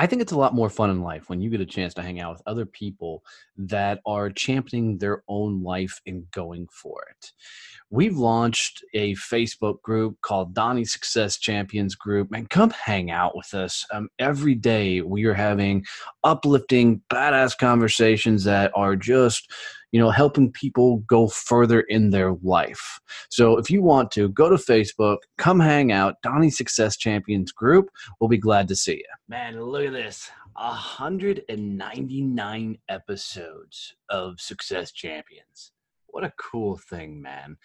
I think it's a lot more fun in life when you get a chance to hang out with other people that are championing their own life and going for it. We've launched a Facebook group called Donnie Success Champions Group. And come hang out with us. Um, every day we are having uplifting, badass conversations that are just you know, helping people go further in their life. So if you want to, go to Facebook, come hang out, Donnie Success Champions Group. We'll be glad to see you. Man, look at this 199 episodes of Success Champions. What a cool thing, man.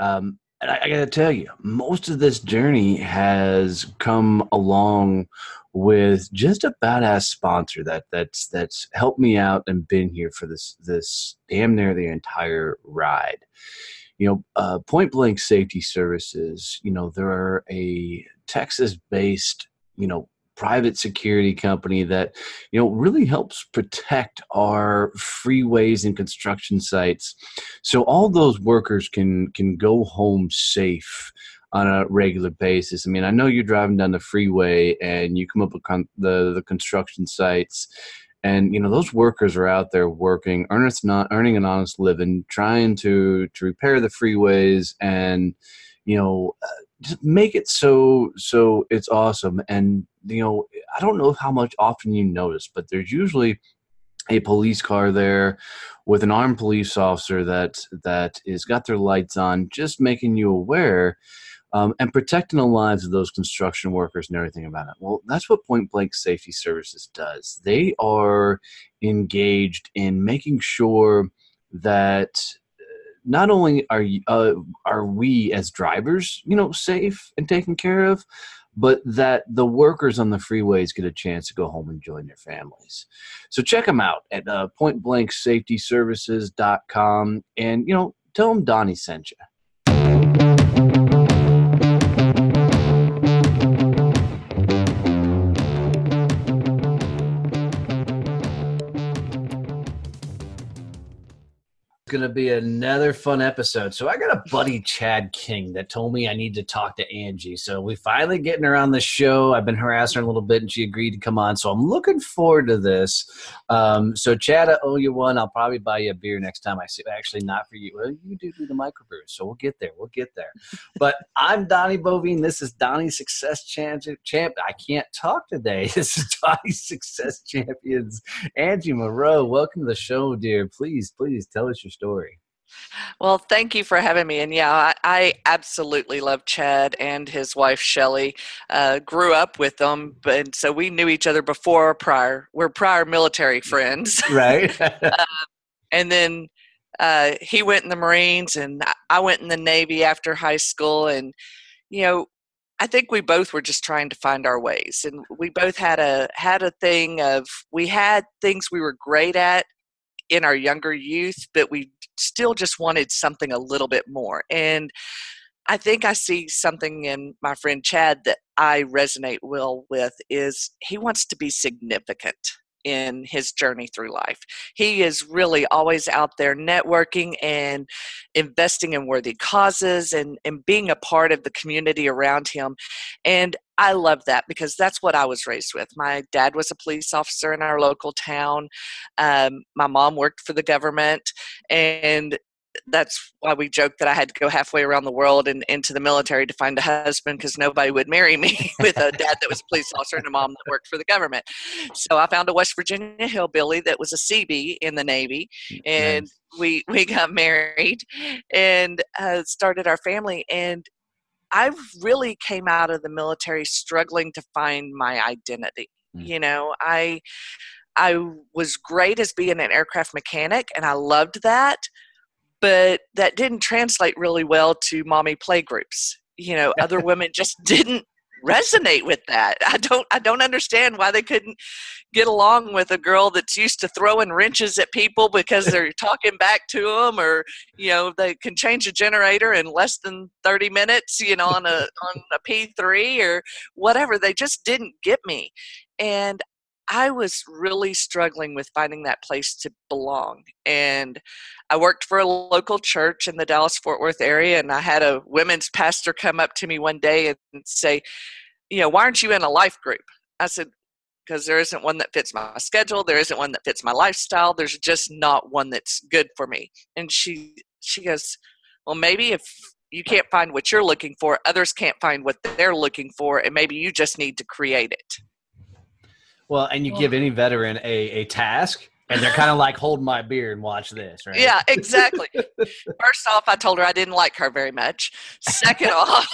Um, and I, I got to tell you, most of this journey has come along with just a badass sponsor that that's that's helped me out and been here for this this damn near the entire ride. You know, uh, Point Blank Safety Services. You know, they're a Texas-based you know private security company that you know really helps protect our freeways and construction sites. So all those workers can can go home safe on a regular basis. I mean i know you're driving down the freeway and you come up with con- the the construction sites and you know those workers are out there working earning not earning an honest living trying to to repair the freeways and you know uh, just make it so so it's awesome and you know i don't know how much often you notice but there's usually a police car there with an armed police officer that that is got their lights on just making you aware um, and protecting the lives of those construction workers and everything about it. Well, that's what Point Blank Safety Services does. They are engaged in making sure that not only are uh, are we as drivers, you know, safe and taken care of, but that the workers on the freeways get a chance to go home and join their families. So check them out at uh, pointblanksafetyservices.com and you know, tell them Donnie sent you. Going to be another fun episode. So I got a buddy, Chad King, that told me I need to talk to Angie. So we finally getting her on the show. I've been harassing her a little bit, and she agreed to come on. So I'm looking forward to this. Um, so Chad, I owe you one. I'll probably buy you a beer next time I see. Actually, not for you. Well, you do do the microbrew, so we'll get there. We'll get there. But I'm Donnie Boivin. This is Donnie Success Champ. Champ. I can't talk today. This is Donnie Success Champions. Angie Moreau, welcome to the show, dear. Please, please tell us your story. Well, thank you for having me. And yeah, I, I absolutely love Chad and his wife Shelly. Uh, grew up with them, and so we knew each other before prior. We're prior military friends, right? uh, and then uh, he went in the Marines, and I went in the Navy after high school. And you know, I think we both were just trying to find our ways, and we both had a had a thing of we had things we were great at in our younger youth, but we still just wanted something a little bit more. And I think I see something in my friend Chad that I resonate well with is he wants to be significant in his journey through life. He is really always out there networking and investing in worthy causes and, and being a part of the community around him. And I love that because that's what I was raised with. My dad was a police officer in our local town. Um, my mom worked for the government, and that's why we joked that I had to go halfway around the world and into the military to find a husband because nobody would marry me with a dad that was a police officer and a mom that worked for the government. So I found a West Virginia hillbilly that was a CB in the Navy, and nice. we we got married and uh, started our family. And I really came out of the military struggling to find my identity. Mm. You know, I I was great as being an aircraft mechanic, and I loved that but that didn't translate really well to mommy playgroups. You know, other women just didn't resonate with that. I don't I don't understand why they couldn't get along with a girl that's used to throwing wrenches at people because they're talking back to them or you know they can change a generator in less than 30 minutes, you know, on a on a P3 or whatever. They just didn't get me. And I was really struggling with finding that place to belong. And I worked for a local church in the Dallas Fort Worth area, and I had a women's pastor come up to me one day and say, You know, why aren't you in a life group? I said, Because there isn't one that fits my schedule, there isn't one that fits my lifestyle, there's just not one that's good for me. And she she goes, Well, maybe if you can't find what you're looking for, others can't find what they're looking for, and maybe you just need to create it. Well, and you give any veteran a, a task, and they're kind of like, hold my beer and watch this, right? Yeah, exactly. First off, I told her I didn't like her very much. Second off,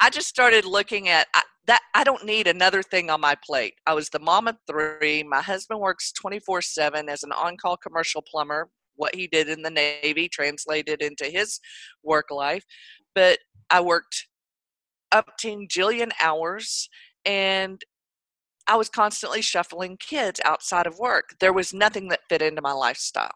I just started looking at I, that. I don't need another thing on my plate. I was the mom of three. My husband works 24 7 as an on call commercial plumber. What he did in the Navy translated into his work life. But I worked up to jillion hours and I was constantly shuffling kids outside of work. There was nothing that fit into my lifestyle.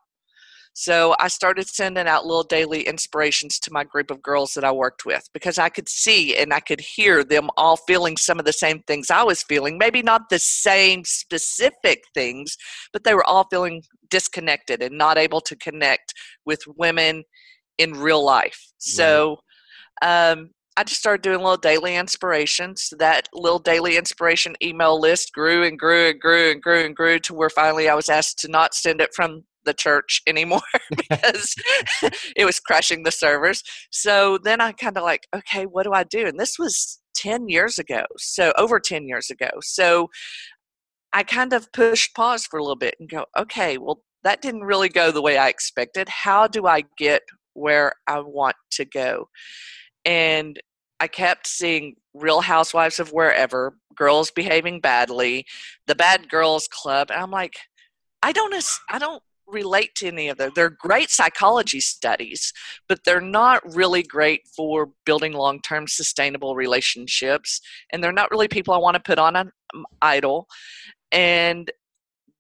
So I started sending out little daily inspirations to my group of girls that I worked with because I could see and I could hear them all feeling some of the same things I was feeling. Maybe not the same specific things, but they were all feeling disconnected and not able to connect with women in real life. So um, I just started doing little daily inspirations. That little daily inspiration email list grew and grew and grew and grew and grew to where finally I was asked to not send it from the church anymore because it was crushing the servers. So then I kind of like, okay, what do I do? And this was 10 years ago. So over 10 years ago. So I kind of pushed pause for a little bit and go, okay, well, that didn't really go the way I expected. How do I get where I want to go? And I kept seeing Real Housewives of Wherever, girls behaving badly, the Bad Girls Club, and I'm like, I don't, I don't relate to any of them. They're great psychology studies, but they're not really great for building long-term sustainable relationships, and they're not really people I want to put on an um, idol. And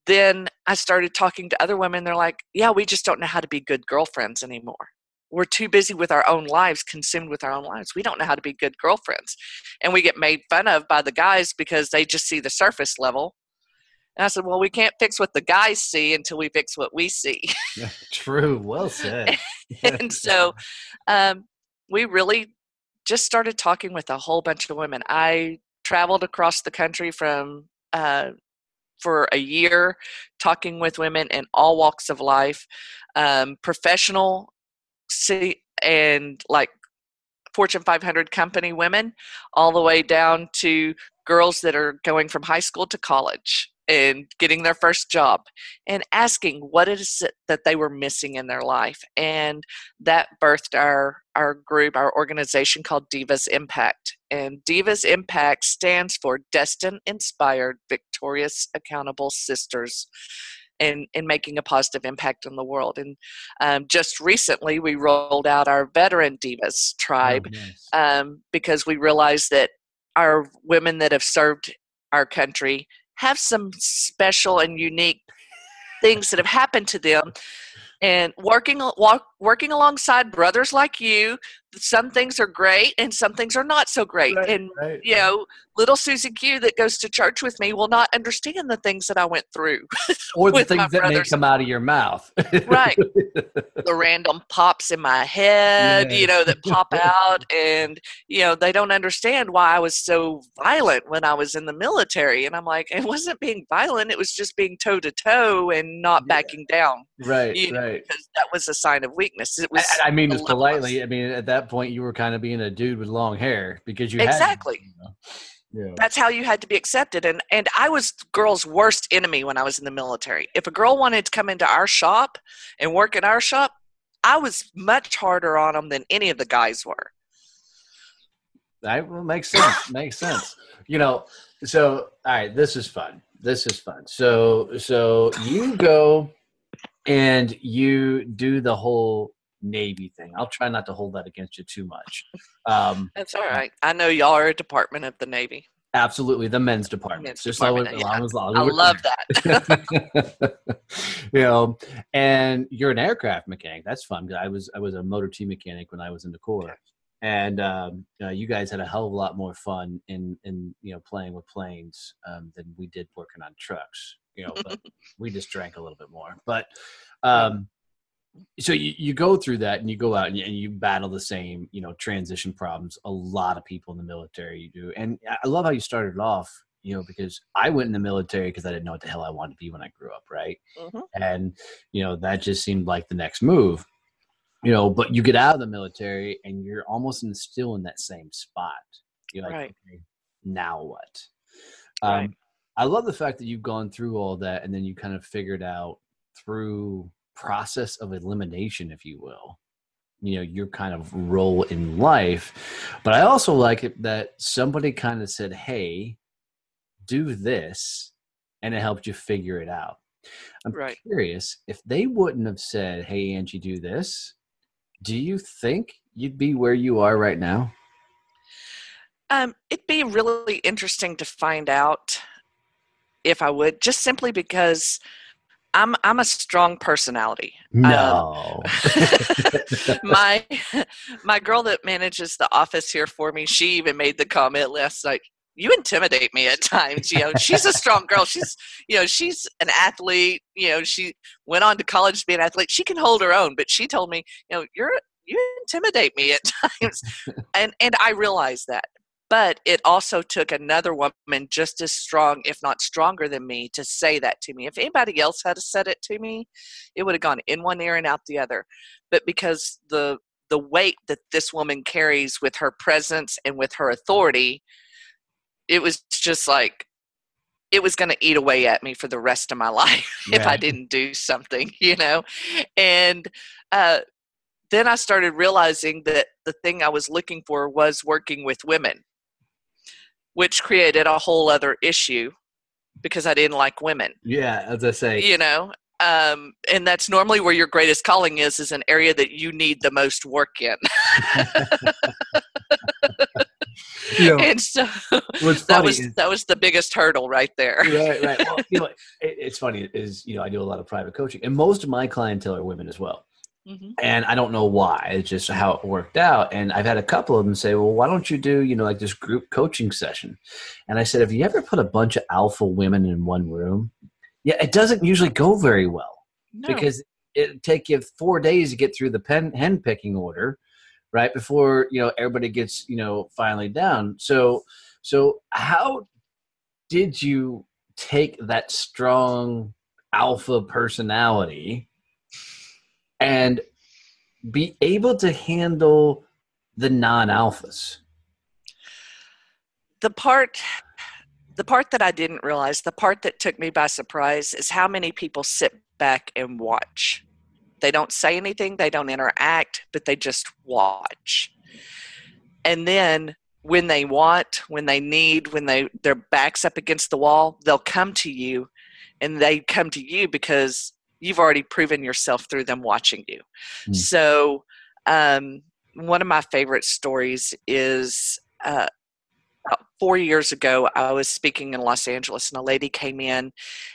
then I started talking to other women. They're like, "Yeah, we just don't know how to be good girlfriends anymore." We're too busy with our own lives, consumed with our own lives. We don't know how to be good girlfriends. And we get made fun of by the guys because they just see the surface level. And I said, Well, we can't fix what the guys see until we fix what we see. True. Well said. and so um, we really just started talking with a whole bunch of women. I traveled across the country from uh, for a year talking with women in all walks of life um, professional see and like Fortune 500 company women, all the way down to girls that are going from high school to college and getting their first job and asking what it is that they were missing in their life and that birthed our our group our organization called divas impact and divas impact stands for destined inspired victorious accountable sisters in, in making a positive impact in the world. And um, just recently, we rolled out our Veteran Divas tribe oh, nice. um, because we realized that our women that have served our country have some special and unique things that have happened to them and working walk, working alongside brothers like you some things are great and some things are not so great. Right, and right, you know little susie q that goes to church with me will not understand the things that i went through or the things that may come out of your mouth. Right. The random pops in my head you know that pop out and you know they don't understand why i was so violent when i was in the military. And i'm like it wasn't being violent it was just being toe to toe and not yeah. backing down right you know, right. because that was a sign of weakness. It was i, I mean as politely i mean at that point you were kind of being a dude with long hair because you exactly. Had, you know, yeah. That's how you had to be accepted. And and I was girls' worst enemy when I was in the military. If a girl wanted to come into our shop and work in our shop, I was much harder on them than any of the guys were. That makes sense. makes sense. You know, so all right, this is fun. This is fun. So so you go and you do the whole Navy thing. I'll try not to hold that against you too much. Um, That's all right. I know y'all are a department of the Navy. Absolutely, the men's department. Men's Just department, so it- yeah. as- long I as we're love that. you know, and you're an aircraft mechanic. That's fun because I was I was a motor T mechanic when I was in the Corps, and um, uh, you guys had a hell of a lot more fun in in you know playing with planes um, than we did working on trucks. You know, but we just drank a little bit more. But um, so you, you go through that and you go out and you, and you battle the same you know transition problems a lot of people in the military do and i love how you started off you know because i went in the military because i didn't know what the hell i wanted to be when i grew up right Mhm. and you know that just seemed like the next move you know but you get out of the military and you're almost in, still in that same spot you're like Right. okay, now what um, Right. i love the fact that you've gone through all that and then you kind of figured out through process of elimination if you will you know your kind of role in life. But i also like it that somebody kind of said hey do this and it helped you figure it out. I'm Right. curious if they wouldn't have said hey angie do this do you think you'd be where you are right now? Um, it'd be really interesting to find out if I would, just simply because I'm I'm a strong personality. Um, no my my girl that manages the office here for me, she even made the comment last night. You intimidate me at times. You know, she's a strong girl. She's, you know, she's an athlete. You know, she went on to college to be an athlete. She can hold her own. But she told me, you know, you're you intimidate me at times, and and I realize that. But it also took another woman just as strong, if not stronger than me, to say that to me. If anybody else had said it to me, it would have gone in one ear and out the other. But because the the weight that this woman carries with her presence and with her authority, it was just like it was going to eat away at me for the rest of my life if I didn't do something, you know. And uh, then I started realizing that the thing I was looking for was working with women, which created a whole other issue because I didn't like women yeah as i say you know um, and that's normally where your greatest calling is is an area that you need the most work in you know, and so that was is- that was the biggest hurdle right there right, right. Well, you know, it, it's funny is you know I do a lot of private coaching, and most of my clientele are women as well. Mhm. And I don't know why. It's just how it worked out. And I've had a couple of them say, "Well, why don't you do you know like this group coaching session?" And I said, "Have you ever put a bunch of alpha women in one room? Yeah, it doesn't usually go very well no. because it'd take you four days to get through the pen hen picking order, right before you know everybody gets you know finally down. So, so how did you take that strong alpha personality and be able to handle the non-alphas? the part the part that I didn't realize, the part that took me by surprise is how many people sit back and watch. They don't say anything, they don't interact, but they just watch. And then when they want, when they need, when they their backs up against the wall, they'll come to you and they come to you because you've already proven yourself through them watching you. Mm. So um, one of my favorite stories is uh, about four years ago, I was speaking in Los Angeles, and a lady came in,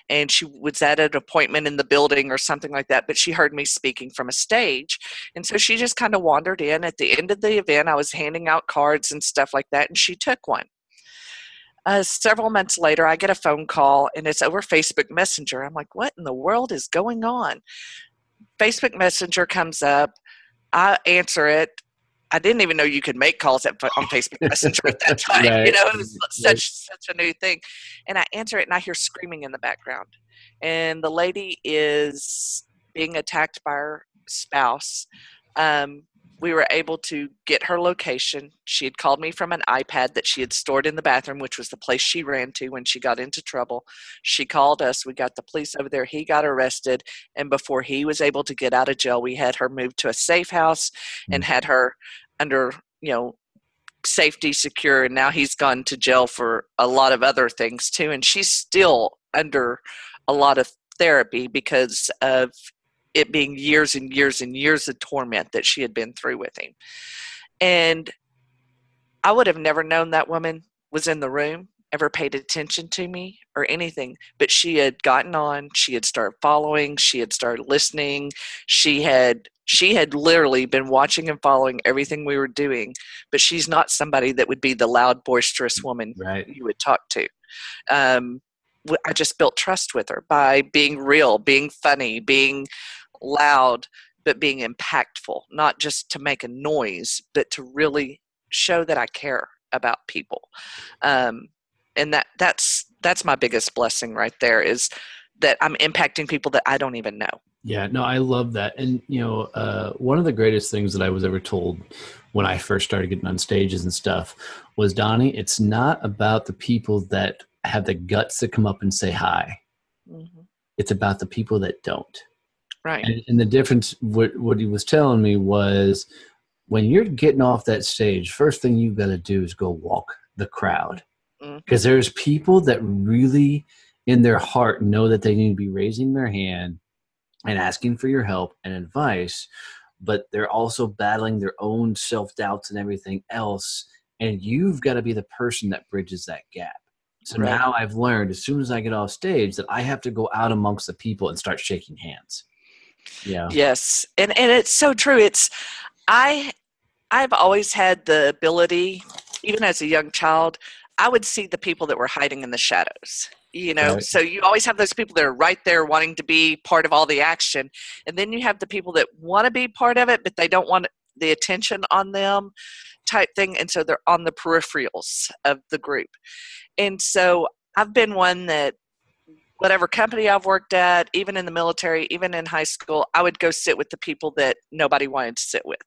and she was at an appointment in the building or something like that. But she heard me speaking from a stage, and so she just kind of wandered in. At the end of the event, I was handing out cards and stuff like that, and she took one. Uh, several months later, I get a phone call, and it's over Facebook Messenger. I'm like, "What in the world is going on?" Facebook Messenger comes up. I answer it. I didn't even know you could make calls at, on Facebook Messenger at that time. Right. You know, it was Right. such such a new thing. And I answer it, and I hear screaming in the background. And the lady is being attacked by her spouse. Um, we were able to get her location. She had called me from an iPad that she had stored in the bathroom, which was the place she ran to when she got into trouble. She called us. We got the police over there. He got arrested. And before he was able to get out of jail, we had her moved to a safe house and mm. had her under, you know, safety secure. And now he's gone to jail for a lot of other things too. And she's still under a lot of therapy because of it being years and years and years of torment that she had been through with him. And I would have never known that woman was in the room, ever paid attention to me or anything, but she had gotten on, she had started following, she had started listening, she had she had literally been watching and following everything we were doing, but she's not somebody that would be the loud, boisterous woman Right. you would talk to. Um, I just built trust with her by being real, being funny, being loud, but being impactful, not just to make a noise, but to really show that I care about people. Um, and that that's that's my biggest blessing right there is that I'm impacting people that I don't even know. Yeah, no, I love that. And, you know, uh, one of the greatest things that I was ever told when I first started getting on stages and stuff was Donnie, it's not about the people that have the guts to come up and say hi, Mhm. it's about the people that don't. Right. And, and the difference, what, what he was telling me was when you're getting off that stage, first thing you've got to do is go walk the crowd. Mm-hmm. Because there's people that really, in their heart, know that they need to be raising their hand and asking for your help and advice, but they're also battling their own self doubts and everything else. And you've got to be the person that bridges that gap. So Right. now I've learned as soon as I get off stage that I have to go out amongst the people and start shaking hands. Yeah. Yes, and and it's so true. It's I I've always had the ability, even as a young child, I would see the people that were hiding in the shadows. You know, Right. so you always have those people that are right there wanting to be part of all the action, and then you have the people that want to be part of it, but they don't want the attention on them, type thing, and so they're on the peripherals of the group. And so I've been one that whatever company I've worked at, even in the military, even in high school, I would go sit with the people that nobody wanted to sit with.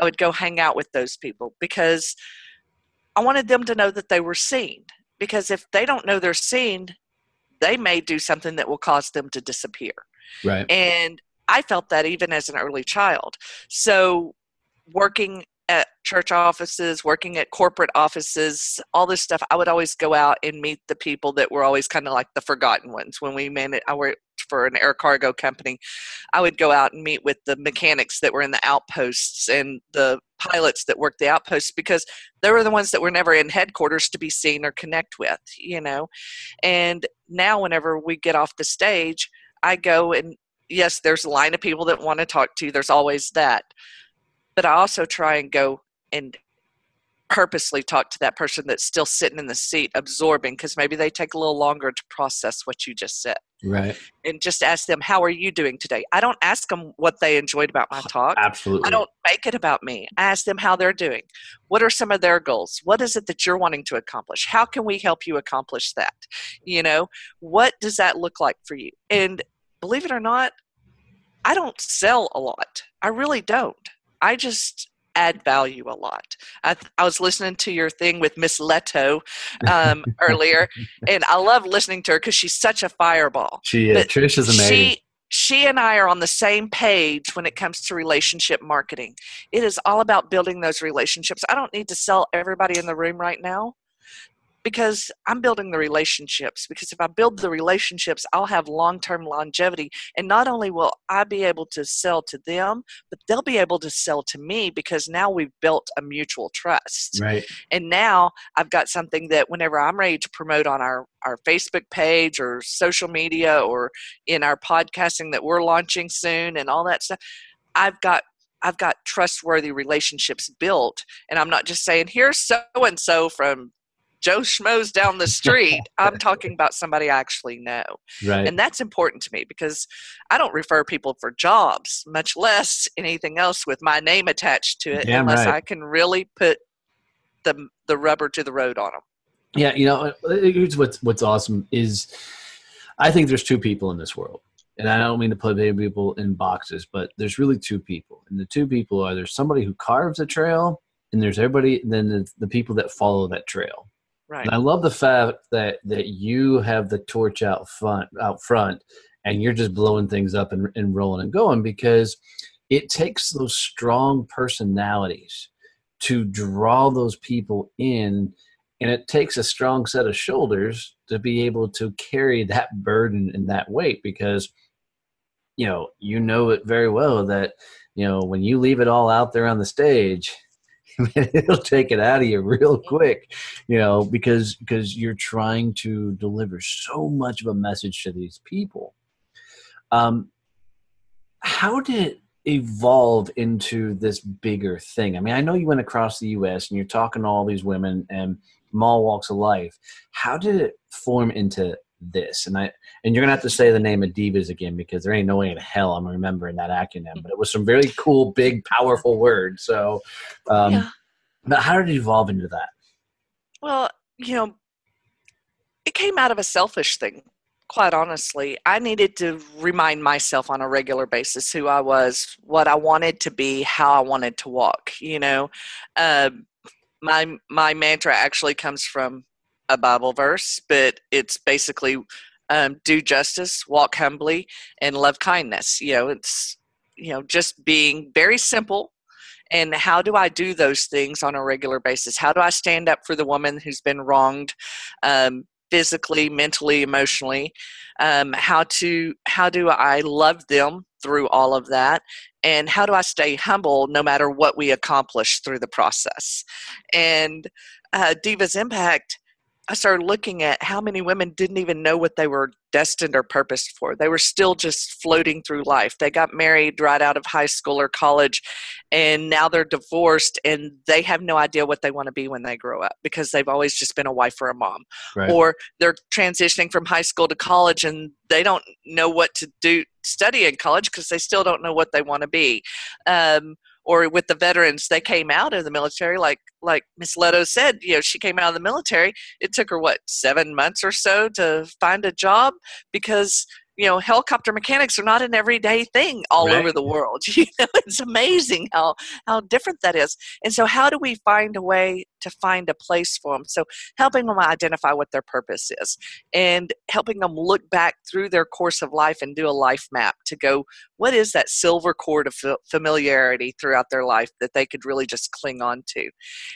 I would go hang out with those people because I wanted them to know that they were seen. Because if they don't know they're seen, they may do something that will cause them to disappear. Right. And I felt that even as an early child. So, working at church offices, working at corporate offices, all this stuff, I would always go out and meet the people that were always kind of like the forgotten ones. When we managed, I worked for an air cargo company. I would go out and meet with the mechanics that were in the outposts and the pilots that worked the outposts because they were the ones that were never in headquarters to be seen or connect with, you know. And now, whenever we get off the stage, I go and yes, there's a line of people that want to talk to you. There's always that. But I also try and go and purposely talk to that person that's still sitting in the seat absorbing because maybe they take a little longer to process what you just said. Right. and just ask them how are you doing today? I don't ask them what they enjoyed about my talk. Absolutely. i don't make it about me. I ask them how they're doing. What are some of their goals? What is it that you're wanting to accomplish? How can we help you accomplish that? You know what does that look like for you? And believe it or not i don't sell a lot. I really don't i just add value a lot i, I was listening to your thing with miss leto um, earlier and i love listening to her because she's such a fireball She is. but Trish is amazing. she she and I are on the same page when it comes to relationship marketing. It is all about building those relationships. I don't need to sell everybody in the room right now because I'm building the relationships. Because if I build the relationships, I'll have long term longevity. And not only will I be able to sell to them, but they'll be able to sell to me because now we've built a mutual trust right. and now i've got something that whenever i'm ready to promote on our, our facebook page or social media or in our podcasting that we're launching soon and all that stuff i've got i've got trustworthy relationships built and i'm not just saying here's so and so from joe schmoes down the street i'm talking about somebody i actually know Right. and that's important to me because I don't refer people for jobs, much less anything else with my name attached to it, Damn unless right. I can really put the the rubber to the road on them. Yeah, you know, uh, here's what's what's awesome is I think there's two people in this world. And I don't mean to put people in boxes, but there's really two people. And the two people are there's somebody who carves a trail and there's everybody and then the, the people that follow that trail. Right. And I love the fact that that you have the torch out front out front and you're just blowing things up and, and rolling and going because it takes those strong personalities to draw those people in and it takes a strong set of shoulders to be able to carry that burden and that weight because you know, you know it very well that, you know, when you leave it all out there on the stage, it'll take it out of you real quick, you know, because because you're trying to deliver so much of a message to these people. Um, how did it evolve into this bigger thing? I mean, I know you went across the U.S. and you're talking to all these women and from all walks of life. How did it form into this? And I and you're gonna have to say the name of Divas again because there ain't no way in hell I'm remembering that acronym. But it was some very cool, big, powerful words. So, um, yeah. but how did it evolve into that? Well, you know, it came out of a selfish thing. Quite honestly, I needed to remind myself on a regular basis who I was, what I wanted to be, how I wanted to walk. You know, um, my my mantra actually comes from a Bible verse, but it's basically um, do justice, walk humbly, and love kindness. You know, it's you know just being very simple. And how do I do those things on a regular basis? How do I stand up for the woman who's been wronged, um, physically, mentally, emotionally? Um, how to how do I love them through all of that? and how do I stay humble no matter what we accomplish through the process? And uh, Divas Impact I started looking at how many women didn't even know what they were destined or purposed for. They were still just floating through life. They got married right out of high school or college, and now they're divorced and they have no idea what they want to be when they grow up because they've always just been a wife or a mom. Right. Or they're transitioning from high school to college and they don't know what to do study in college because they still don't know what they want to be. Um, or with the veterans they came out of the military like like miss leto said you know she came out of the military it took her what seven months or so to find a job because you know helicopter mechanics are not an everyday thing all right. over the world you know it's amazing how how different that is and so how do we find a way to find a place for them so helping them identify what their purpose is and helping them look back through their course of life and do a life map to go what is that silver cord of familiarity throughout their life that they could really just cling on to?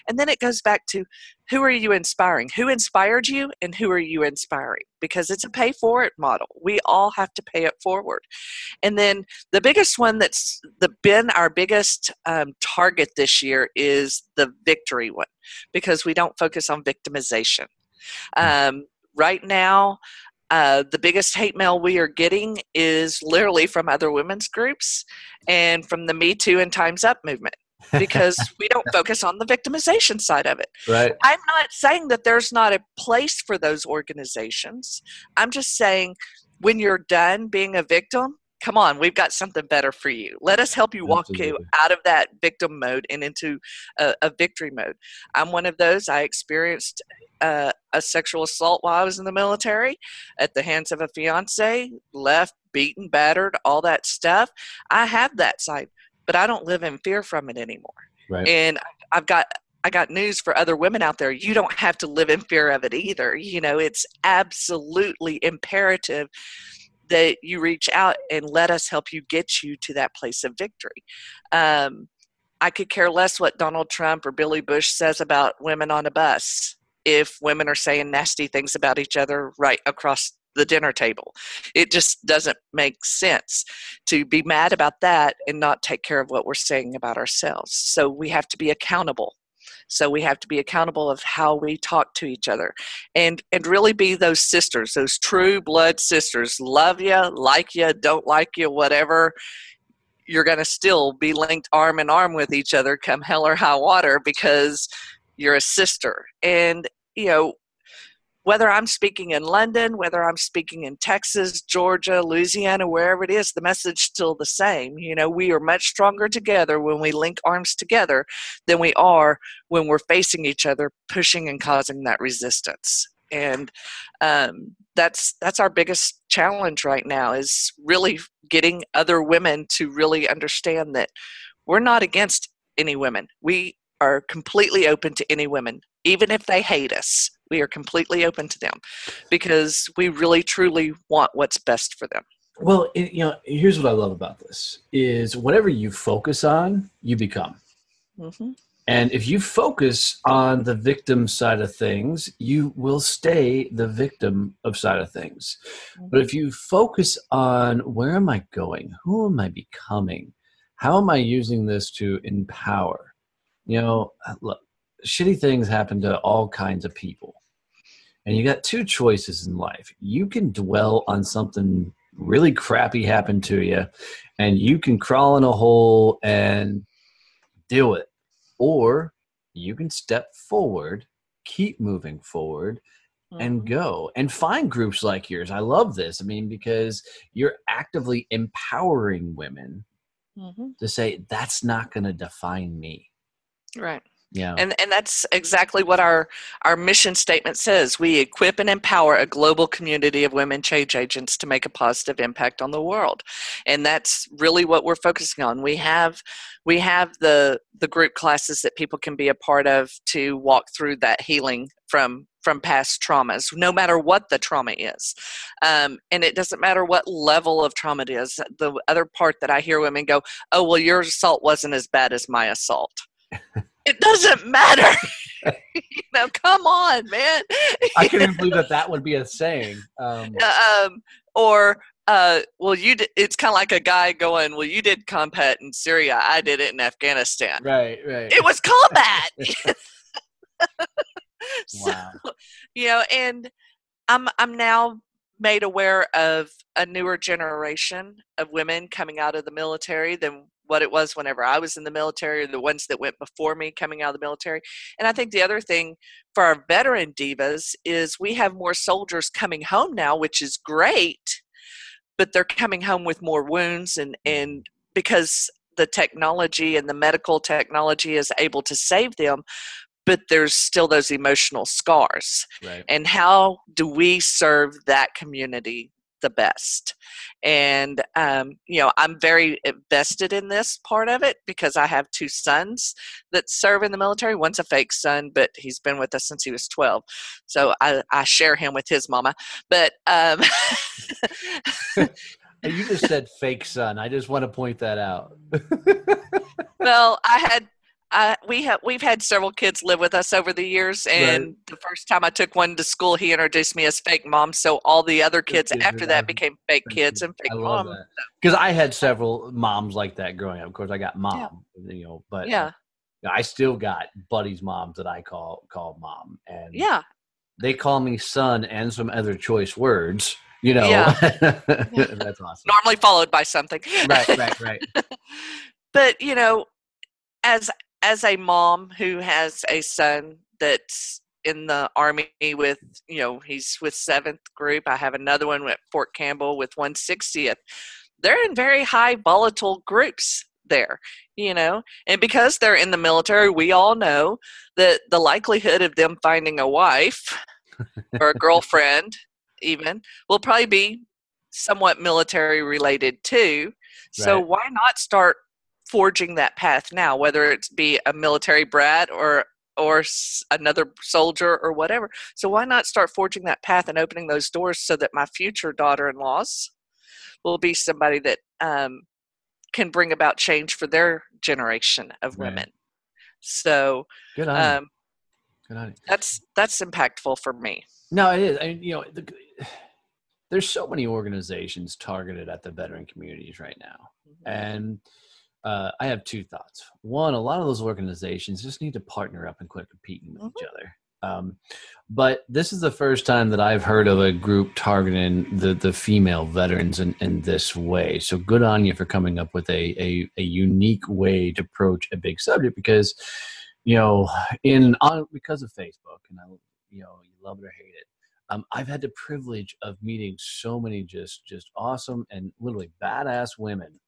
And then it goes back to who are you inspiring? Who inspired you and who are you inspiring? Because it's a pay for it model. We all have to pay it forward. And then the biggest one that's the, been our biggest um, target this year is the victory one because we don't focus on victimization hmm. um, right now uh, the biggest hate mail we are getting is literally from other women's groups and from the Me Too and Time's Up movement because we don't focus on the victimization side of it. Right. I'm not saying that there's not a place for those organizations. I'm just saying when you're done being a victim, come on, we've got something better for you. Let us help you walk Absolutely. you out of that victim mode and into a, a, victory mode. I'm one of those. I experienced uh, a sexual assault while I was in the military at the hands of a fiance, left, beaten, battered, all that stuff. I have that side but I don't live in fear from it anymore. Right. And I've got I got news for other women out there. You don't have to live in fear of it either. You know, it's absolutely imperative that you reach out and let us help you get you to that place of victory. Um, I could care less what Donald Trump or Billy Bush says about women on a bus if women are saying nasty things about each other right across the dinner table. It just doesn't make sense to be mad about that and not take care of what we're saying about ourselves. So we have to be accountable. So we have to be accountable of how we talk to each other and and really be those sisters, those true blood sisters. Love you, like you, don't like you, whatever. You're going to still be linked arm in arm with each other come hell or high water because you're a sister. And you know, whether I'm speaking in London, whether I'm speaking in Texas, Georgia, Louisiana, wherever it is, the message still the same. You know, we are much stronger together when we link arms together than we are when we're facing each other, pushing and causing that resistance. And um, that's that's our biggest challenge right now is really getting other women to really understand that we're not against any women. We are completely open to any women, even if they hate us we are completely open to them because we really truly want what's best for them well it, you know here's what i love about this is whatever you focus on you become mm-hmm. And if you focus on the victim side of things, you will stay the victim of side of things. But if you focus on where am I going? Who am I becoming? How am I using this to empower? You know, look, shitty things happen to all kinds of people. And you got two choices in life. You can dwell on something really crappy happened to you and you can crawl in a hole and deal with it or you can step forward, keep moving forward, mm-hmm. and go and find groups like yours. I love this. I mean, because you're actively empowering women mm-hmm. to say, that's not going to define me. Right. Yeah. And and that's exactly what our our mission statement says. We equip and empower a global community of women change agents to make a positive impact on the world. And that's really what we're focusing on. We have we have the the group classes that people can be a part of to walk through that healing from from past traumas, no matter what the trauma is. Um, and it doesn't matter what level of trauma it is. The other part that I hear women go, oh, well, your assault wasn't as bad as my assault. it doesn't matter. you know, come on, man. I can't even believe that that would be a saying. Um, um, or, uh, well, you. Did, it's kind of like a guy going, "Well, you did combat in Syria. I did it in Afghanistan." Right, right. It was combat. so, wow. You know, and I'm I'm now made aware of a newer generation of women coming out of the military than what it was whenever I was in the military, or the ones that went before me coming out of the military. And I think the other thing for our veteran divas is we have more soldiers coming home now, which is great, but they're coming home with more wounds and, and because the technology and the medical technology is able to save them, but there's still those emotional scars. Right. And how do we serve that community the best. And, um, you know, I'm very invested in this part of it because I have two sons that serve in the military. One's a fake son, but he's been with us since he was 12. So I, I share him with his mama. But, um, you just said fake son. I just want to point that out. well, I had I, we have we've had several kids live with us over the years, and right. the first time I took one to school, he introduced me as fake mom. So all the other kids, after that became fake kids and fake mom. Because I had several moms like that growing up. Of course, I got mom, yeah. you know, but yeah, I still got buddies' moms that I call call mom, and yeah, they call me son and some other choice words. You know, yeah. that's awesome. Normally followed by something. right, right, right. but you know, as as a mom who has a son that's in the army with you know he's with seventh group i have another one at fort campbell with 160th they're in very high volatile groups there you know and because they're in the military we all know that the likelihood of them finding a wife or a girlfriend even will probably be somewhat military related too so right. why not start forging that path now, whether it's be a military brat or or another soldier or whatever. So why not start forging that path and opening those doors so that my future daughter-in-laws will be somebody that um, can bring about change for their generation of right. women. So good on um, Good on That's that's impactful for me. No, it is. I mean, you know, the, there's so many organizations targeted at the veteran communities right now, mm-hmm. and uh, I have two thoughts. One, a lot of those organizations just need to partner up and quit competing with mm-hmm. each other. Um, but this is the first time that I've heard of a group targeting the, the female veterans in, in this way. So good on you for coming up with a, a, a unique way to approach a big subject because, you know, in on because of Facebook and I, you know, you love it or hate it. Um, I've had the privilege of meeting so many just just awesome and literally badass women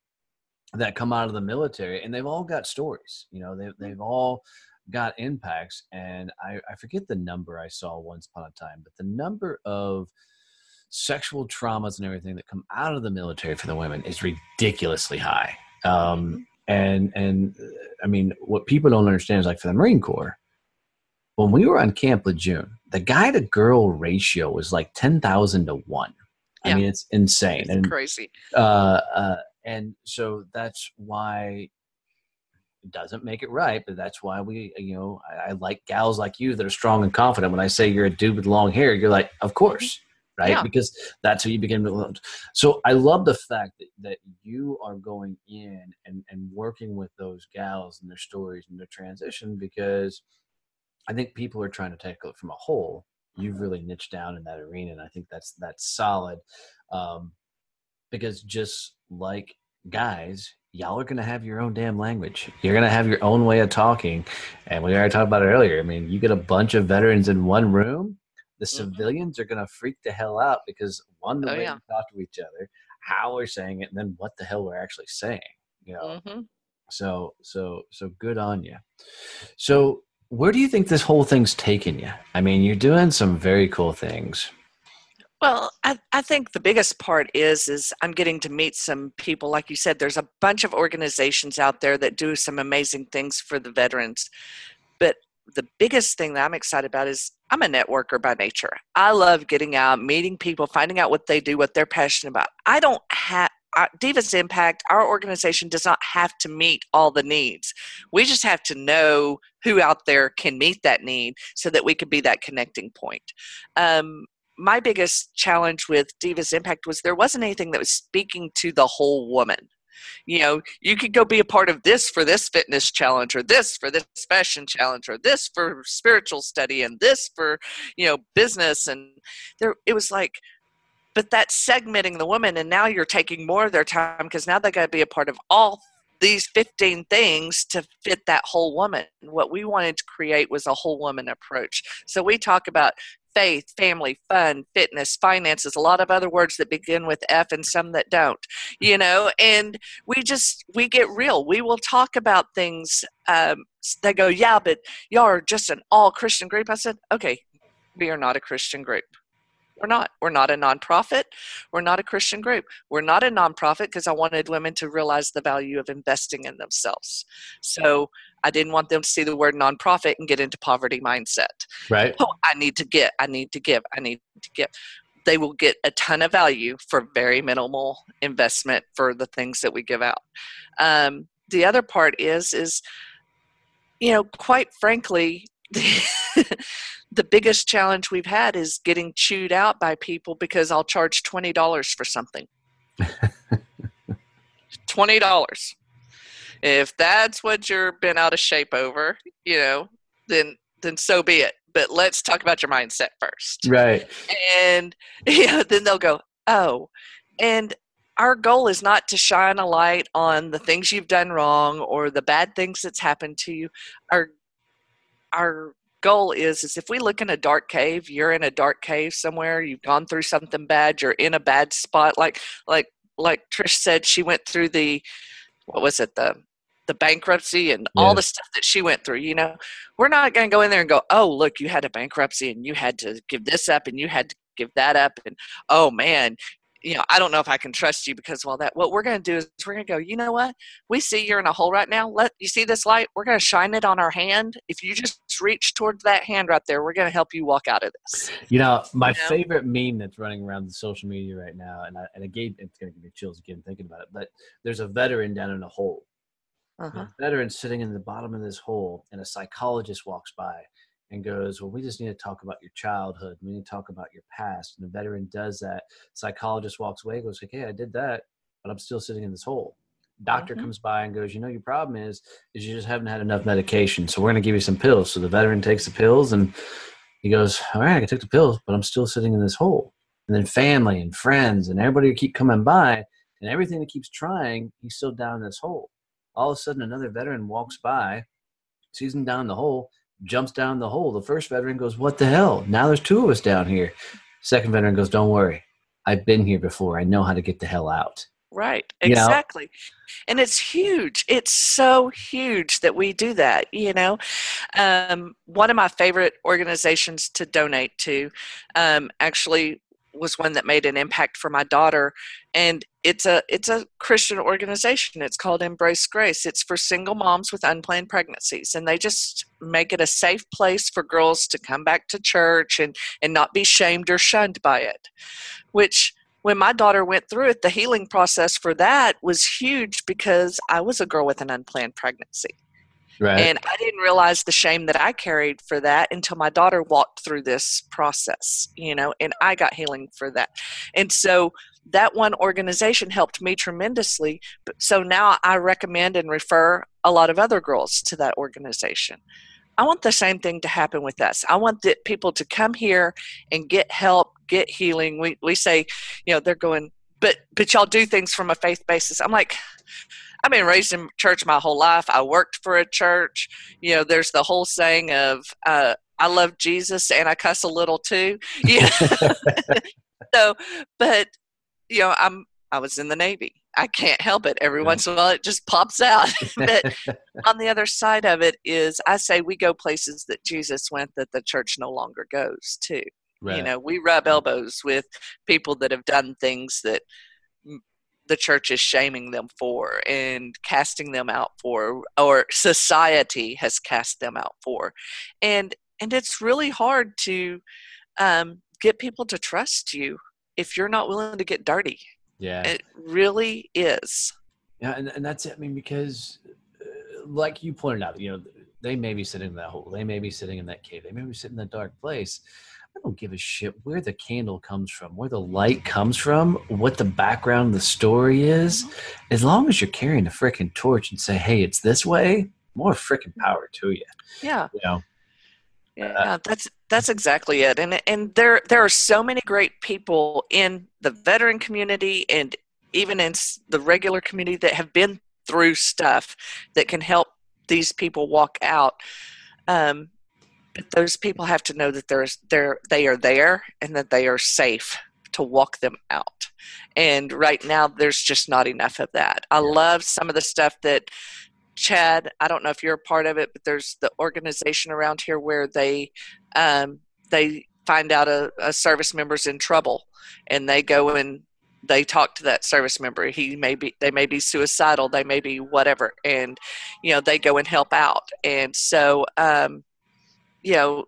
that come out of the military and they've all got stories you know they've, they've all got impacts and I, I forget the number i saw once upon a time but the number of sexual traumas and everything that come out of the military for the women is ridiculously high. Um, mm-hmm. and and i mean what people don't understand is like for the marine corps when we were on camp lejeune the guy to girl ratio was like 10000 to 1 yeah. i mean it's insane. It's and crazy. uh, uh, and so that's why It doesn't make it right, but that's why we, you know, I, I, like gals like you that are strong and confident. When I say you're a dude with long hair, you're like, of course, right? Yeah. Because that's who you begin to learn. So I love the fact that, that you are going in and, and working with those gals and their stories and their transition because I think people are trying to tackle it from a whole. You've really niched down in that arena, and I think that's that's solid. Um, because just like guys, y'all are going to have your own damn language. You're going to have your own way of talking. And we already talked about it earlier. I mean, you get a bunch of veterans in one room, the mm-hmm. civilians are going to freak the hell out because one, the oh, way yeah. we talk to each other, how we're saying it, and then what the hell we're actually saying. You know. Mm-hmm. So so so good on you. So where do you think this whole thing's taken you? I mean, you're doing some very cool things. Well, I, I think the biggest part is is I'm getting to meet some people. Like you said, there's a bunch of organizations out there that do some amazing things for the veterans. But the biggest thing that I'm excited about is I'm a networker by nature. I love getting out, meeting people, finding out what they do, what they're passionate about. I don't have Divas Impact, our organization does not have to meet all the needs. We just have to know who out there can meet that need so that we can be that connecting point. Um, my biggest challenge with Divas Impact was there wasn't anything that was speaking to the whole woman. You know, you could go be a part of this for this fitness challenge, or this for this fashion challenge, or this for spiritual study, and this for you know business. And there, it was like, but that's segmenting the woman, and now you're taking more of their time because now they got to be a part of all these 15 things to fit that whole woman. What we wanted to create was a whole woman approach. So we talk about faith, family, fun, fitness, finances, a lot of other words that begin with F and some that don't, you know, and we just, we get real. We will talk about things. Um, they go, yeah, but y'all are just an all Christian group. I said, okay, we are not a Christian group. We're not. We're not a nonprofit. We're not a Christian group. We're not a nonprofit because I wanted women to realize the value of investing in themselves. So I didn't want them to see the word nonprofit and get into poverty mindset. Right. Oh, I need to get, I need to give, I need to give. They will get a ton of value for very minimal investment for the things that we give out. Um, the other part is, is, you know, quite frankly, the biggest challenge we've had is getting chewed out by people because I'll charge twenty dollars for something. twenty dollars. If that's what you're been out of shape over, you know, then then so be it. But let's talk about your mindset first. Right. And you know, then they'll go, oh. And our goal is not to shine a light on the things you've done wrong or the bad things that's happened to you. Our our goal is is if we look in a dark cave you're in a dark cave somewhere you've gone through something bad you're in a bad spot. Like like like trish said she went through the what was it the the bankruptcy and all the stuff that she went through you know? We're not going to go in there and go oh look you had a bankruptcy and you had to give this up and you had to give that up. And oh man you know, I don't know if I can trust you because of all that. What we're going to do is we're going to go, you know what? We see you're in a hole right now. Let you see this light. We're going to shine it on our hand. If you just reach towards that hand right there, we're going to help you walk out of this. You know, my you know? favorite meme that's running around the social media right now, and I, and it gave, it's going to give me chills again thinking about it, but there's a veteran down in a hole. Uh-huh. A veteran sitting in the bottom of this hole, and a psychologist walks by and goes, Well, we just need to talk about your childhood. We need to talk about your past. And the veteran does that. Psychologist walks away, goes, Okay, I did that, but I'm still sitting in this hole. Doctor mm-hmm. comes by and goes, You know, your problem is, is you just haven't had enough medication. So we're going to give you some pills. So the veteran takes the pills and he goes, All right, I took the pills, but I'm still sitting in this hole. And then family and friends and everybody keep coming by and everything that keeps trying, he's still down in this hole. All of a sudden, another veteran walks by, sees him down the hole, jumps down the hole. The first veteran goes, What the hell? Now there's two of us down here. Second veteran goes, Don't worry. I've been here before. I know how to get the hell out. Right, exactly. You know? And it's huge. It's so huge that we do that. You know, um, one of my favorite organizations to donate to um, actually was one that made an impact for my daughter. And it's a it's a christian organization. It's called embrace grace. It's for single moms with unplanned pregnancies. And they just make it a safe place for girls to come back to church and and not be shamed or shunned by it which when my daughter went through it the healing process for that was huge because i was a girl with an unplanned pregnancy Right. And I didn't realize the shame that I carried for that until my daughter walked through this process, you know, and I got healing for that. And so that one organization helped me tremendously. So now I recommend and refer a lot of other girls to that organization. I want the same thing to happen with us. I want the people to come here and get help, get healing. We we say, you know, they're going, but but y'all do things from a faith basis. I'm like, I've been raised in church my whole life. I worked for a church. You know, there's the whole saying of uh, I love Jesus and I cuss a little too. Yeah. so, but you know, I'm I was in the Navy. I can't help it. Every once in a while, it just pops out. but on the other side of it is, I say we go places that Jesus went that the church no longer goes to. Right. You know, we rub elbows with people that have done things that the church is shaming them for and casting them out for or society has cast them out for. And and it's really hard to um, get people to trust you if you're not willing to get dirty. Yeah. It really is. Yeah and, and that's it. I mean because uh, like you pointed out you know they may be sitting in that hole. They may be sitting in that cave. They may be sitting in that dark place I don't give a shit where the candle comes from, where the light comes from, what the background, of the story is. As long as you're carrying a freaking torch and say, "Hey, it's this way," more freaking power to you. Yeah. You know. Yeah, uh, that's that's exactly it. And and there there are so many great people in the veteran community and even in the regular community that have been through stuff that can help these people walk out. Um, but those people have to know that there's they're they are there and that they are safe to walk them out. And right now there's just not enough of that. I love some of the stuff that Chad, I don't know if you're a part of it, but there's the organization around here where they um, they find out a, a service member's in trouble and they go and they talk to that service member he may be they may be suicidal they may be whatever and you know they go and help out and so um, you know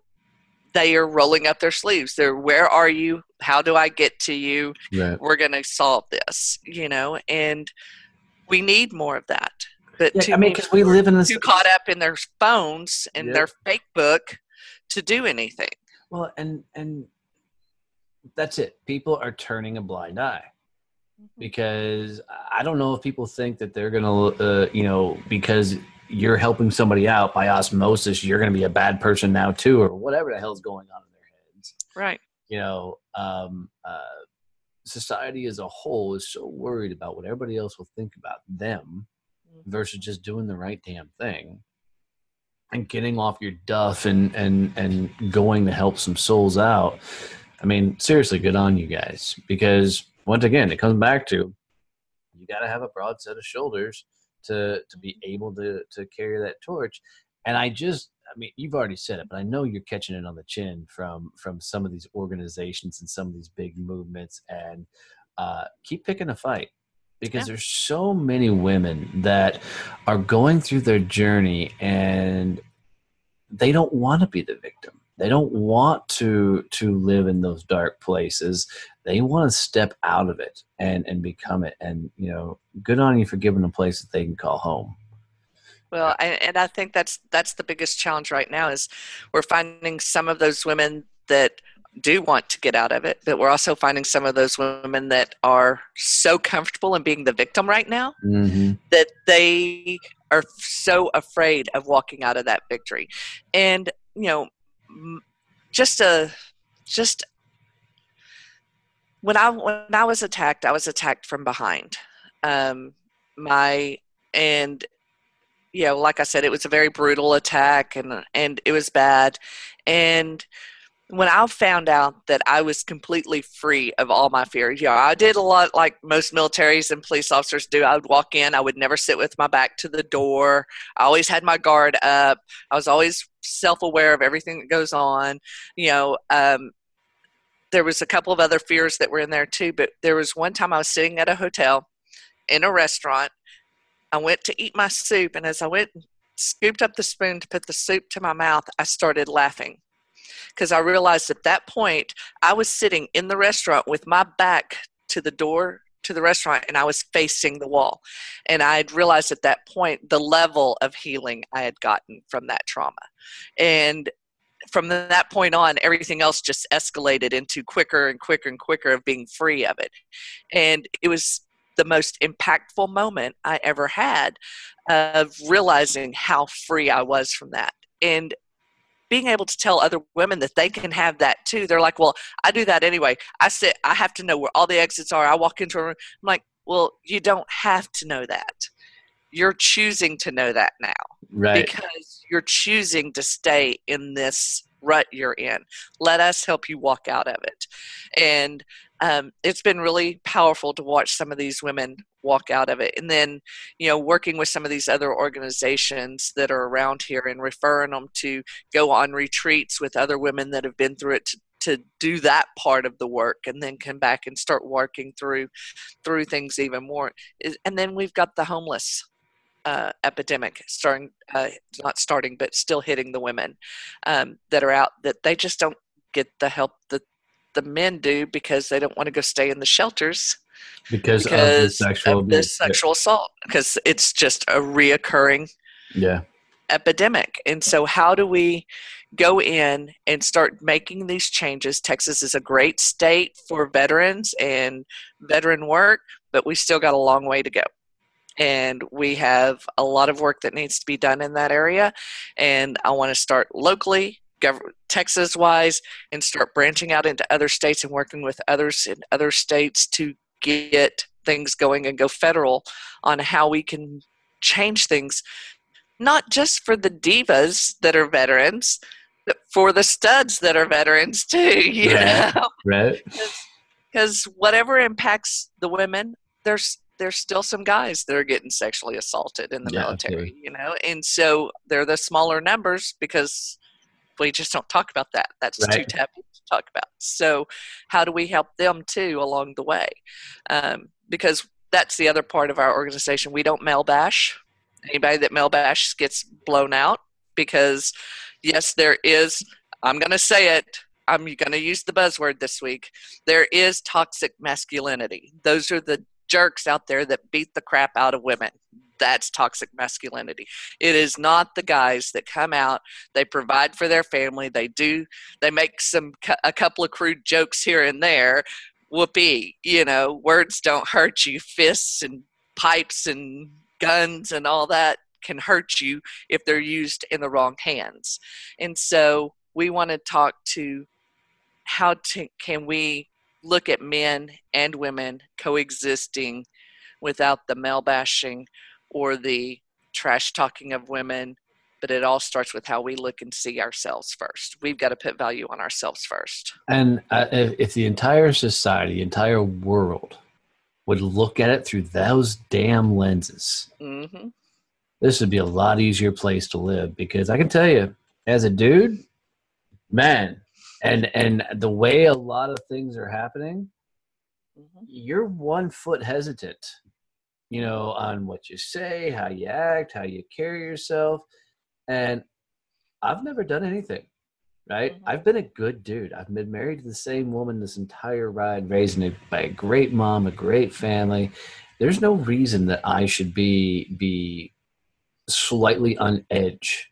they are rolling up their sleeves. They're where are you? How do i get to you? Right. we're going to solve this you know and we need more of that. But yeah, i mean because we live in this too caught up in their phones and yeah. their fake book to do anything. Well and and that's it. People are turning a blind eye. Mm-hmm. because i don't know if people think that they're going to uh, you know because you're helping somebody out by osmosis, you're going to be a bad person now too, or whatever the hell's going on in their heads. Right. You know, um, uh, society as a whole is so worried about what everybody else will think about them mm-hmm. versus just doing the right damn thing and getting off your duff and and and going to help some souls out. I mean, seriously, good on you guys because once again, it comes back to you got to have a broad set of shoulders to to be able to to carry that torch. And I just I mean, you've already said it, but I know you're catching it on the chin from from some of these organizations and some of these big movements. And uh, keep picking a fight because yeah. there's so many women that are going through their journey and they don't want to be the victim. They don't want to to live in those dark places. They want to step out of it and and become it. And you know good on you for giving them a place that they can call home. Well I, and i think that's that's the biggest challenge right now is we're finding some of those women that do want to get out of it but we're also finding some of those women that are so comfortable in being the victim right now mm-hmm. that they are so afraid of walking out of that victory. And you know just a just when I when I was attacked, I was attacked from behind. Um, my and you know, like I said, it was a very brutal attack, and and it was bad. And when I found out that I was completely free of all my fears, yeah, I did a lot like most militaries and police officers do. I would walk in, I would never sit with my back to the door. I always had my guard up. I was always self-aware of everything that goes on. You know, um, there was a couple of other fears that were in there too but there was one time i was sitting at a hotel in a restaurant i went to eat my soup and as i went and scooped up the spoon to put the soup to my mouth i started laughing because i realized at that point i was sitting in the restaurant with my back to the door to the restaurant and I was facing the wall. And I had realized at that point the level of healing I had gotten from that trauma. And from that point on, everything else just escalated into quicker and quicker and quicker of being free of it. And it was the most impactful moment I ever had of realizing how free I was from that. And being able to tell other women that they can have that too. They're like, well, I do that anyway. I sit, I have to know where all the exits are. I walk into a room. I'm like, well, you don't have to know that. You're choosing to know that now. Right. Because you're choosing to stay in this rut you're in. Let us help you walk out of it. And um, it's been really powerful to watch some of these women walk out of it and then you know working with some of these other organizations that are around here and referring them to go on retreats with other women that have been through it to, to do that part of the work and then come back and start working through through things even more and then we've got the homeless uh, epidemic starting uh, not starting but still hitting the women um, that are out that they just don't get the help that the men do because they don't want to go stay in the shelters because, because of sexual of this sexual assault because it's just a reoccurring yeah. epidemic. And so how do we go in and start making these changes? Texas is a great state for veterans and veteran work but we still got a long way to go and we have a lot of work that needs to be done in that area and i want to start locally Texas wise and start branching out into other states and working with others in other states to get things going and go federal on how we can change things, not just for the divas that are veterans, but for the studs that are veterans too. You right. know, right? Because whatever impacts the women, there's there's still some guys that are getting sexually assaulted in the Yeah, military. You know, and so they're the smaller numbers because we just don't talk about that. That's too taboo to talk about. So, how do we help them too along the way? Um, because that's the other part of our organization. We don't male bash. Anybody that male bash gets blown out because, yes, there is. I'm going to say it. I'm going to use the buzzword this week. There is toxic masculinity. Those are the jerks out there that beat the crap out of women. That's toxic masculinity. It is not the guys that come out they provide for their family they do they make some a couple of crude jokes here and there whoopee you know words don't hurt you fists and pipes and guns and all that can hurt you if they're used in the wrong hands and so we want to talk to how to, can we look at men and women coexisting without the male bashing or the trash talking of women but it all starts with how we look and see ourselves first. We've got to put value on ourselves first. And uh, if, if the entire society, the entire world, would look at it through those damn lenses, hmm this would be a lot easier place to live. Because I can tell you, as a dude, man, and and the way a lot of things are happening, hmm you're one foot hesitant, you know, on what you say, how you act, how you carry yourself. And I've never done anything, right? Mhm. I've been a good dude. I've been married to the same woman this entire ride, raising it by a great mom, a great family. There's no reason that I should be be slightly on edge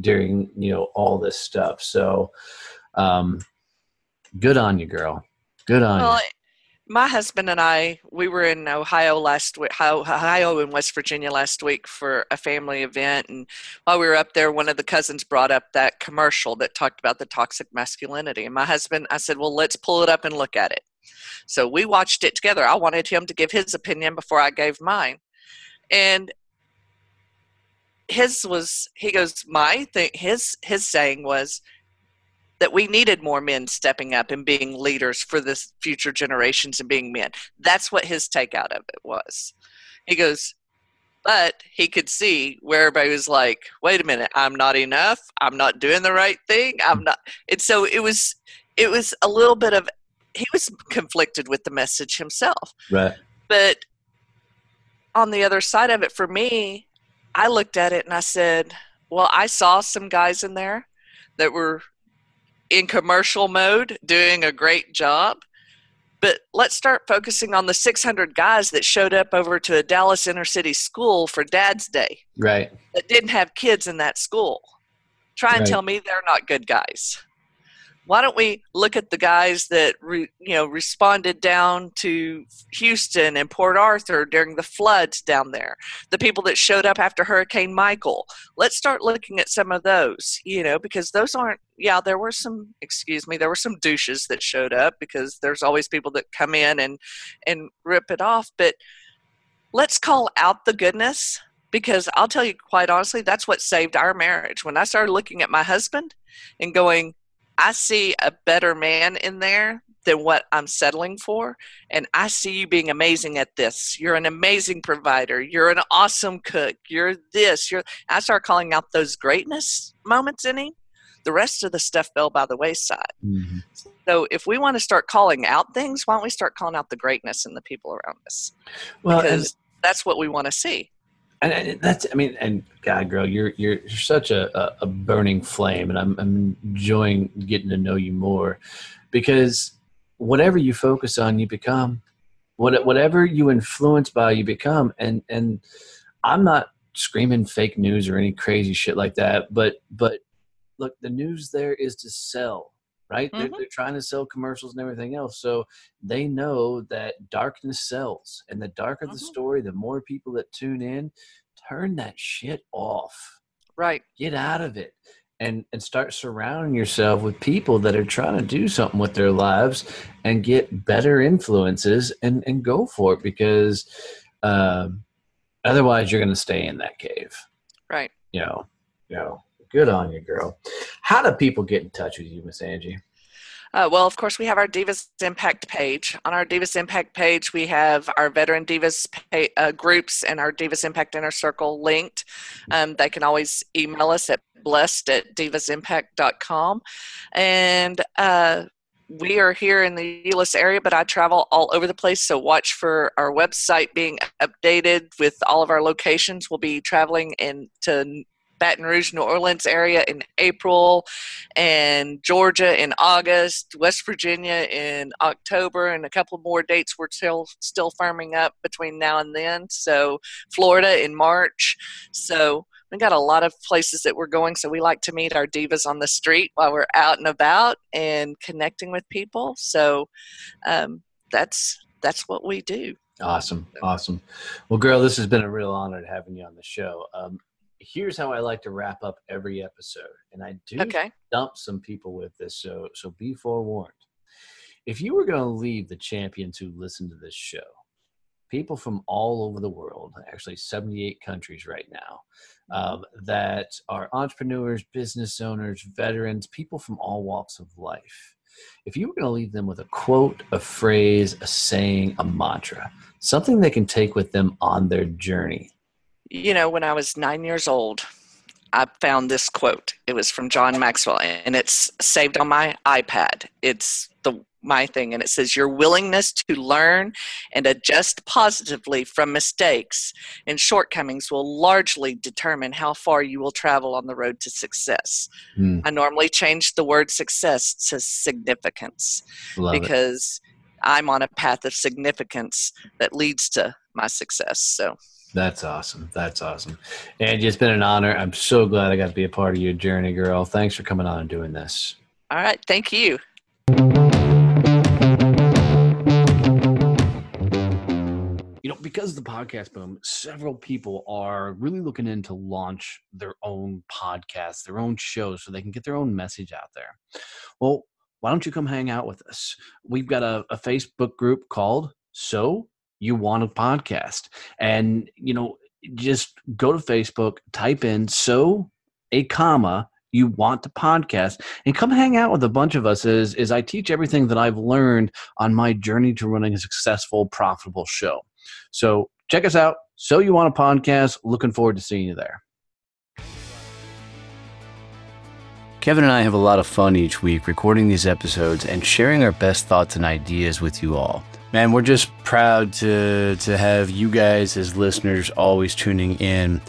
during you know all this stuff. So, um, good on you, girl. Good on Well, you. my husband and I, we were in Ohio last week, Ohio and West Virginia last week for a family event. And while we were up there, one of the cousins brought up that commercial that talked about the toxic masculinity. And my husband, I said, well, let's pull it up and look at it. So we watched it together. I wanted him to give his opinion before I gave mine. And his was, he goes, my thing, his, his saying was, that we needed more men stepping up and being leaders for the future generations and being men. That's what his take out of it was. He goes, but he could see where everybody was like, wait a minute, I'm not enough. I'm not doing the right thing. I'm not. And so it was, it was a little bit of, he was conflicted with the message himself. right. But on the other side of it, for me, I looked at it and I said, well, I saw some guys in there that were in commercial mode doing a great job. But let's start focusing on the 600 guys that showed up over to a Dallas inner city school for Dad's Day Right. that didn't have kids in that school. Try and Right. tell me they're not good guys. Why don't we look at the guys that re, you know responded down to Houston and Port Arthur during the floods down there? The people that showed up after Hurricane Michael. Let's start looking at some of those, you know, because those aren't. Yeah, there were some. Excuse me, there were some douches that showed up because there's always people that come in and and rip it off. But let's call out the goodness because I'll tell you quite honestly, that's what saved our marriage. When I started looking at my husband and going, I see a better man in there than what I'm settling for. And I see you being amazing at this. You're an amazing provider. You're an awesome cook. You're this. You're I start calling out those greatness moments in him. The rest of the stuff fell by the wayside. Mhm. So if we want to start calling out things, why don't we start calling out the greatness in the people around us? Well, and, Because that's what we want to see. And, that's I mean, and God, girl, you're you're, you're such a, a, a burning flame, and I'm I'm enjoying getting to know you more because whatever you focus on, you become. What whatever you influence by, you become. And and I'm not screaming fake news or any crazy shit like that, but but look, the news there is to sell. Right? They're, Mhm. they're trying to sell commercials and everything else. So they know that darkness sells. And the darker the Mhm. story, the more people that tune in, turn that shit off. Right. Get out of it. And, and start surrounding yourself with people that are trying to do something with their lives and get better influences and, and go for it because um, otherwise you're going to stay in that cave. Right. You know, you know, good on you, girl. How do people get in touch with you, Miss Angie? Uh, well, of course, we have our Divas Impact page. On our Divas Impact page, we have our veteran Divas pa- uh, groups and our Divas Impact Inner Circle linked. Um, they can always email us at blessed at divasimpact.com. And uh, we are here in the Euless area, but I travel all over the place. So watch for our website being updated with all of our locations. We'll be traveling into Baton Rouge, New Orleans area in April, and Georgia in August, West Virginia in October, and a couple more dates we're still still firming up between now and then. So Florida in March. So we got a lot of places that we're going. So we like to meet our divas on the street while we're out and about and connecting with people. So um, that's that's what we do. Awesome, awesome. Well, girl, this has been a real honor to having you on the show. Um, here's how I like to wrap up every episode, and I do Okay. dump some people with this, so so be forewarned. If you were going to leave the champions who listen to this show, people from all over the world, actually 78 countries right now, um, that are entrepreneurs, business owners, veterans, people from all walks of life. If you were going to leave them with a quote, a phrase, a saying, a mantra, something they can take with them on their journey, You know, when I was nine years old, I found this quote. It was from John Maxwell, and it's saved on my iPad. It's the my thing, and it says, "Your willingness to learn and adjust positively from mistakes and shortcomings will largely determine how far you will travel on the road to success." Hmm, I normally change the word success to significance love it. because I'm on a path of significance that leads to my success. So. That's awesome. That's awesome. Angie, it's been an honor. I'm so glad I got to be a part of your journey, girl. Thanks for coming on and doing this. All right. Thank you. You know, because of the podcast boom, several people are really looking in to launch their own podcasts, their own shows, so they can get their own message out there. Well, why don't you come hang out with us? We've got a, a Facebook group called So You Want a Podcast. And, you know, just go to Facebook, type in So, a comma, you want to podcast, and come hang out with a bunch of us as, as I teach everything that I've learned on my journey to running a successful, profitable show. So check us out. So you want a podcast? Looking forward to seeing you there. Kevin and I have a lot of fun each week recording these episodes and sharing our best thoughts and ideas with you all. Man, we're just proud to to have you guys as listeners always tuning in.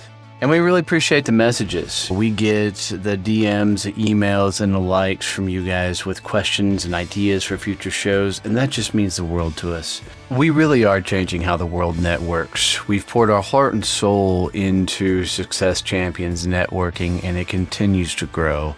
And we really appreciate the messages. We get the DMs, emails, and the likes from you guys with questions and ideas for future shows, and that just means the world to us. We really are changing how the world networks. We've poured our heart and soul into Success Champions networking, and it continues to grow.